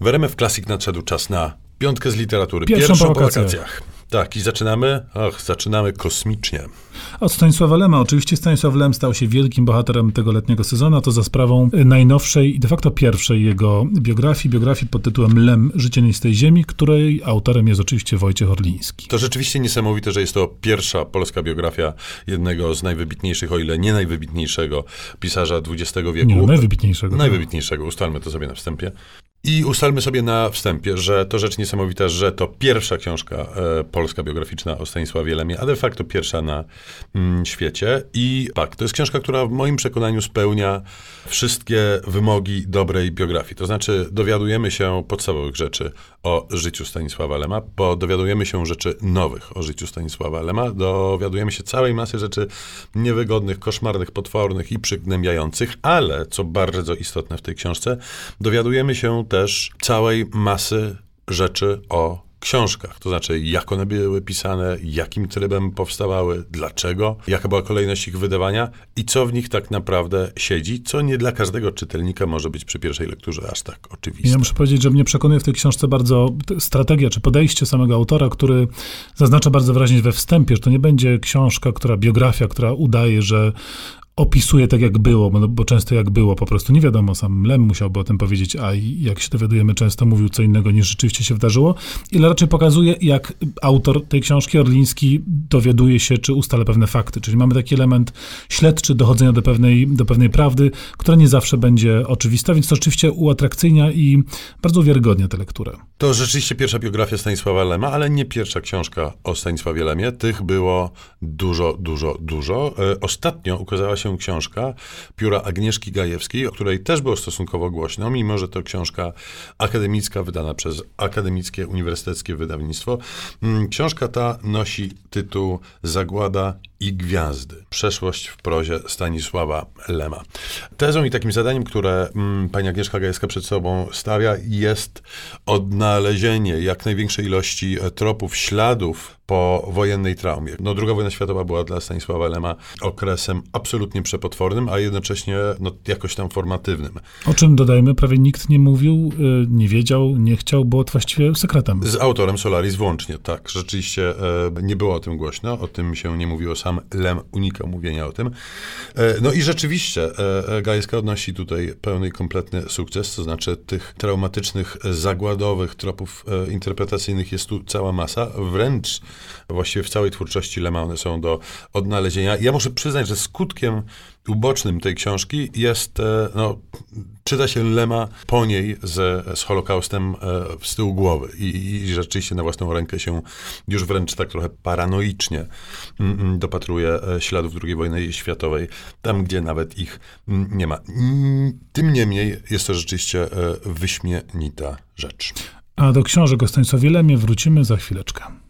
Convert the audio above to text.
W RMF Classic nadszedł czas na piątkę z literatury. Pierwszą po wakacjach. Tak, i zaczynamy, ach, zaczynamy kosmicznie. Od Stanisława Lema. Oczywiście Stanisław Lem stał się wielkim bohaterem tego letniego sezonu, to za sprawą najnowszej i de facto pierwszej jego biografii, biografii pod tytułem Lem, Życie nie z tej ziemi, której autorem jest oczywiście Wojciech Orliński. To rzeczywiście niesamowite, że jest to pierwsza polska biografia jednego z najwybitniejszych, o ile nie najwybitniejszego pisarza XX wieku. Nie, najwybitniejszego. Najwybitniejszego, ustalmy to sobie na wstępie. I ustalmy sobie na wstępie, że to rzecz niesamowita, że to pierwsza książka e, polska biograficzna o Stanisławie Lemie, a de facto pierwsza na mm, świecie. I tak, to jest książka, która w moim przekonaniu spełnia wszystkie wymogi dobrej biografii. To znaczy dowiadujemy się podstawowych rzeczy o życiu Stanisława Lema, bo dowiadujemy się rzeczy nowych o życiu Stanisława Lema, dowiadujemy się całej masy rzeczy niewygodnych, koszmarnych, potwornych i przygnębiających, ale co bardzo istotne w tej książce, dowiadujemy się też całej masy rzeczy o książkach, to znaczy jak one były pisane, jakim trybem powstawały, dlaczego, jaka była kolejność ich wydawania i co w nich tak naprawdę siedzi, co nie dla każdego czytelnika może być przy pierwszej lekturze aż tak oczywiste. Ja muszę powiedzieć, że mnie przekonuje w tej książce bardzo strategia, czy podejście samego autora, który zaznacza bardzo wyraźnie we wstępie, że to nie będzie książka, która, biografia, która udaje, że opisuje tak, jak było, bo, bo, często jak było po prostu nie wiadomo, sam Lem musiałby o tym powiedzieć, a jak się dowiadujemy, często mówił co innego niż rzeczywiście się wydarzyło, ile raczej pokazuje, jak autor tej książki, Orliński, dowiaduje się, czy ustala pewne fakty, czyli mamy taki element śledczy, dochodzenia do pewnej, do pewnej prawdy, która nie zawsze będzie oczywista, więc to rzeczywiście uatrakcyjnia i bardzo uwiarygodnia tę lekturę. To rzeczywiście pierwsza biografia Stanisława Lema, ale nie pierwsza książka o Stanisławie Lemie. Tych było dużo, dużo, dużo. E, ostatnio ukazała się książka pióra Agnieszki Gajewskiej, o której też było stosunkowo głośno, mimo że to książka akademicka wydana przez Akademickie Uniwersyteckie Wydawnictwo. Mm, książka ta nosi tytuł Zagłada i gwiazdy. Przeszłość w prozie Stanisława Lema. Tezą i takim zadaniem, które mm, pani Agnieszka Gajewska przed sobą stawia, jest odnalezienie jak największej ilości tropów, śladów po wojennej traumie. No, II wojna światowa była dla Stanisława Lema okresem absolutnie przepotwornym, a jednocześnie no, jakoś tam formatywnym. O czym dodajmy, prawie nikt nie mówił, y, nie wiedział, nie chciał, było właściwie sekretem. Z autorem Solaris włącznie, tak. Rzeczywiście e, nie było o tym głośno, o tym się nie mówiło, sam Lem unikał mówienia o tym. E, no i rzeczywiście e, Gajska odnosi tutaj pełny kompletny sukces, to znaczy tych traumatycznych, zagładowych tropów interpretacyjnych jest tu cała masa, wręcz właściwie w całej twórczości Lema one są do odnalezienia. Ja muszę przyznać, że skutkiem ubocznym tej książki jest, e, no, czyta się Lema po niej z, z Holokaustem e, z tyłu głowy I, i rzeczywiście na własną rękę się już wręcz tak trochę paranoicznie mm, mm, dopatruje e, śladów II wojny światowej, tam gdzie nawet ich mm, nie ma. Tym niemniej jest to rzeczywiście wyśmienita rzecz. A do książek o Stanisławie Lemie wrócimy za chwileczkę.